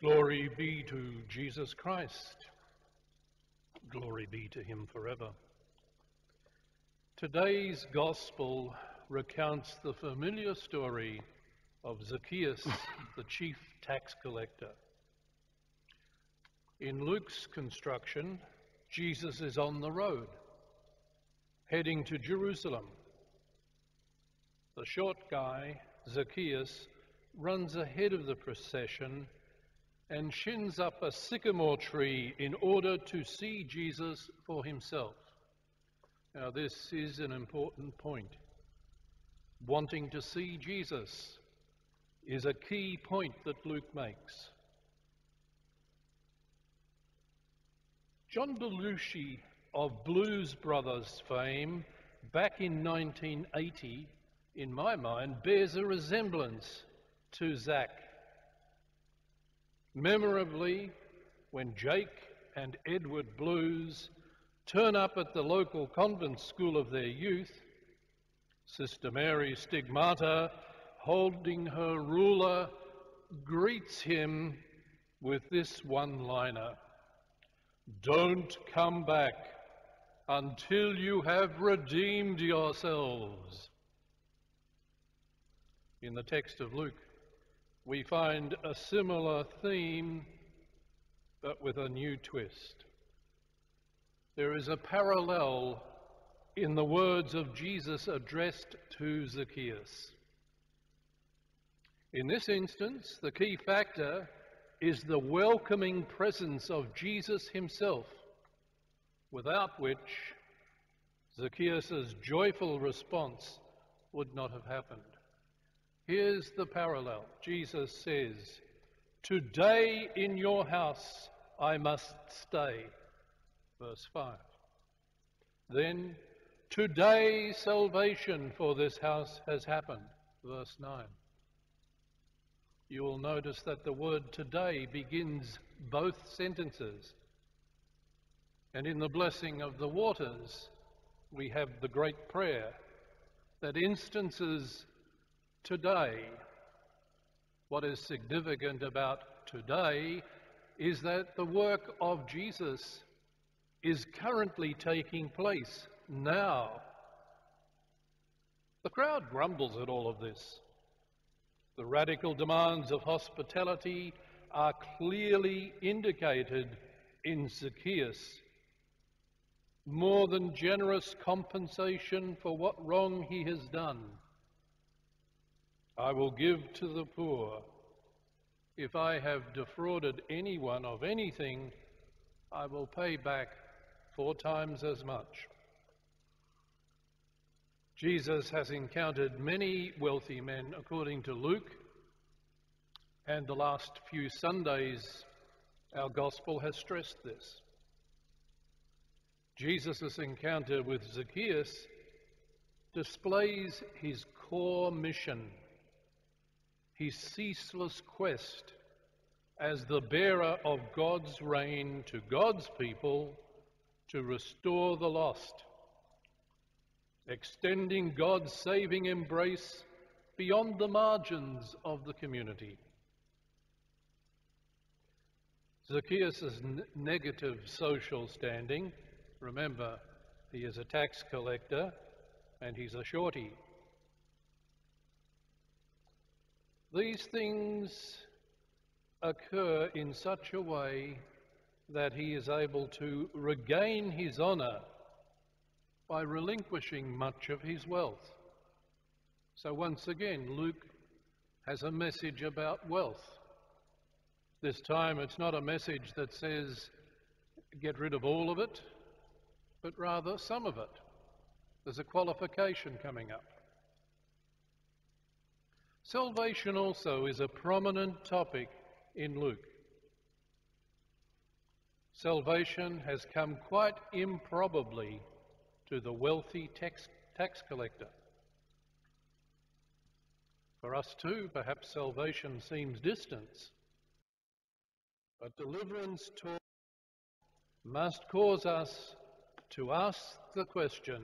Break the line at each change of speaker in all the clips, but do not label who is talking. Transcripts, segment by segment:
Glory be to Jesus Christ. Glory be to him forever. Today's gospel recounts the familiar story of Zacchaeus, the chief tax collector. In Luke's construction, Jesus is on the road, heading to Jerusalem. The short guy, Zacchaeus, runs ahead of the procession and shins up a sycamore tree in order to see Jesus for himself. Now, this is an important point. Wanting to see Jesus is a key point that Luke makes. John Belushi of Blues Brothers fame back in 1980, in my mind, bears a resemblance to Zach Memorably, when Jake and Elwood Blues turn up at the local convent school of their youth, Sister Mary Stigmata, holding her ruler, greets him with this one liner Don't come back until you have redeemed yourselves. In the text of Luke, we find a similar theme, but with a new twist. There is a parallel in the words of Jesus addressed to Zacchaeus. In this instance, the key factor is the welcoming presence of Jesus himself, without which Zacchaeus' joyful response would not have happened. Here's the parallel. Jesus says, Today in your house I must stay. Verse 5. Then, today salvation for this house has happened. Verse 9. You will notice that the word today begins both sentences. And in the blessing of the waters, we have the great prayer that instances today. What is significant about today is that the work of Jesus is currently taking place now. The crowd grumbles at all of this. The radical demands of hospitality are clearly indicated in Zacchaeus. More than generous compensation for what wrong he has done. I will give to the poor. If I have defrauded anyone of anything, I will pay back four times as much. Jesus has encountered many wealthy men, according to Luke, and the last few Sundays, our gospel has stressed this. Jesus' encounter with Zacchaeus displays his core mission his ceaseless quest as the bearer of God's reign to God's people to restore the lost, extending God's saving embrace beyond the margins of the community. Zacchaeus' negative social standing, remember, he is a tax collector and he's a shorty. These things occur in such a way that he is able to regain his honour by relinquishing much of his wealth. So, once again, Luke has a message about wealth. This time it's not a message that says get rid of all of it, but rather some of it. There's a qualification coming up. Salvation also is a prominent topic in Luke. Salvation has come quite improbably to the wealthy tax, tax collector. For us too, perhaps salvation seems distant. But deliverance must cause us to ask the question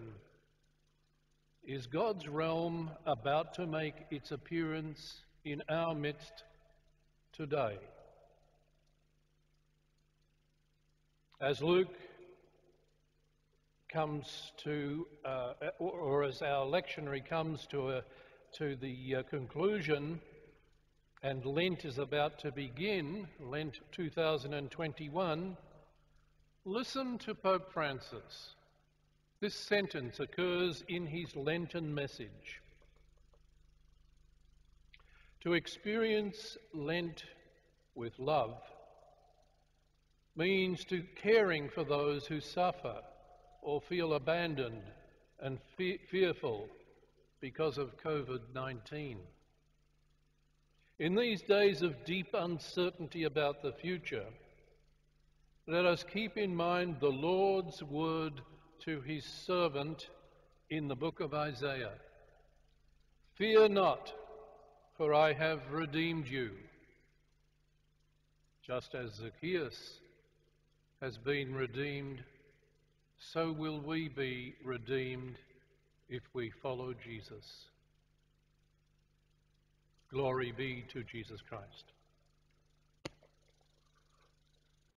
is God's realm about to make its appearance in our midst today? As Luke comes to, uh, or, as our lectionary comes to, a, to the uh, conclusion, and Lent is about to begin, Lent 2021, listen to Pope Francis. This sentence occurs in his Lenten message. To experience Lent with love means to caring for those who suffer or feel abandoned and fe- fearful because of COVID 19. In these days of deep uncertainty about the future, let us keep in mind the Lord's word to his servant in the book of Isaiah Fear not, for I have redeemed you. Just as Zacchaeus has been redeemed, so will we be redeemed if we follow Jesus. Glory be to Jesus Christ.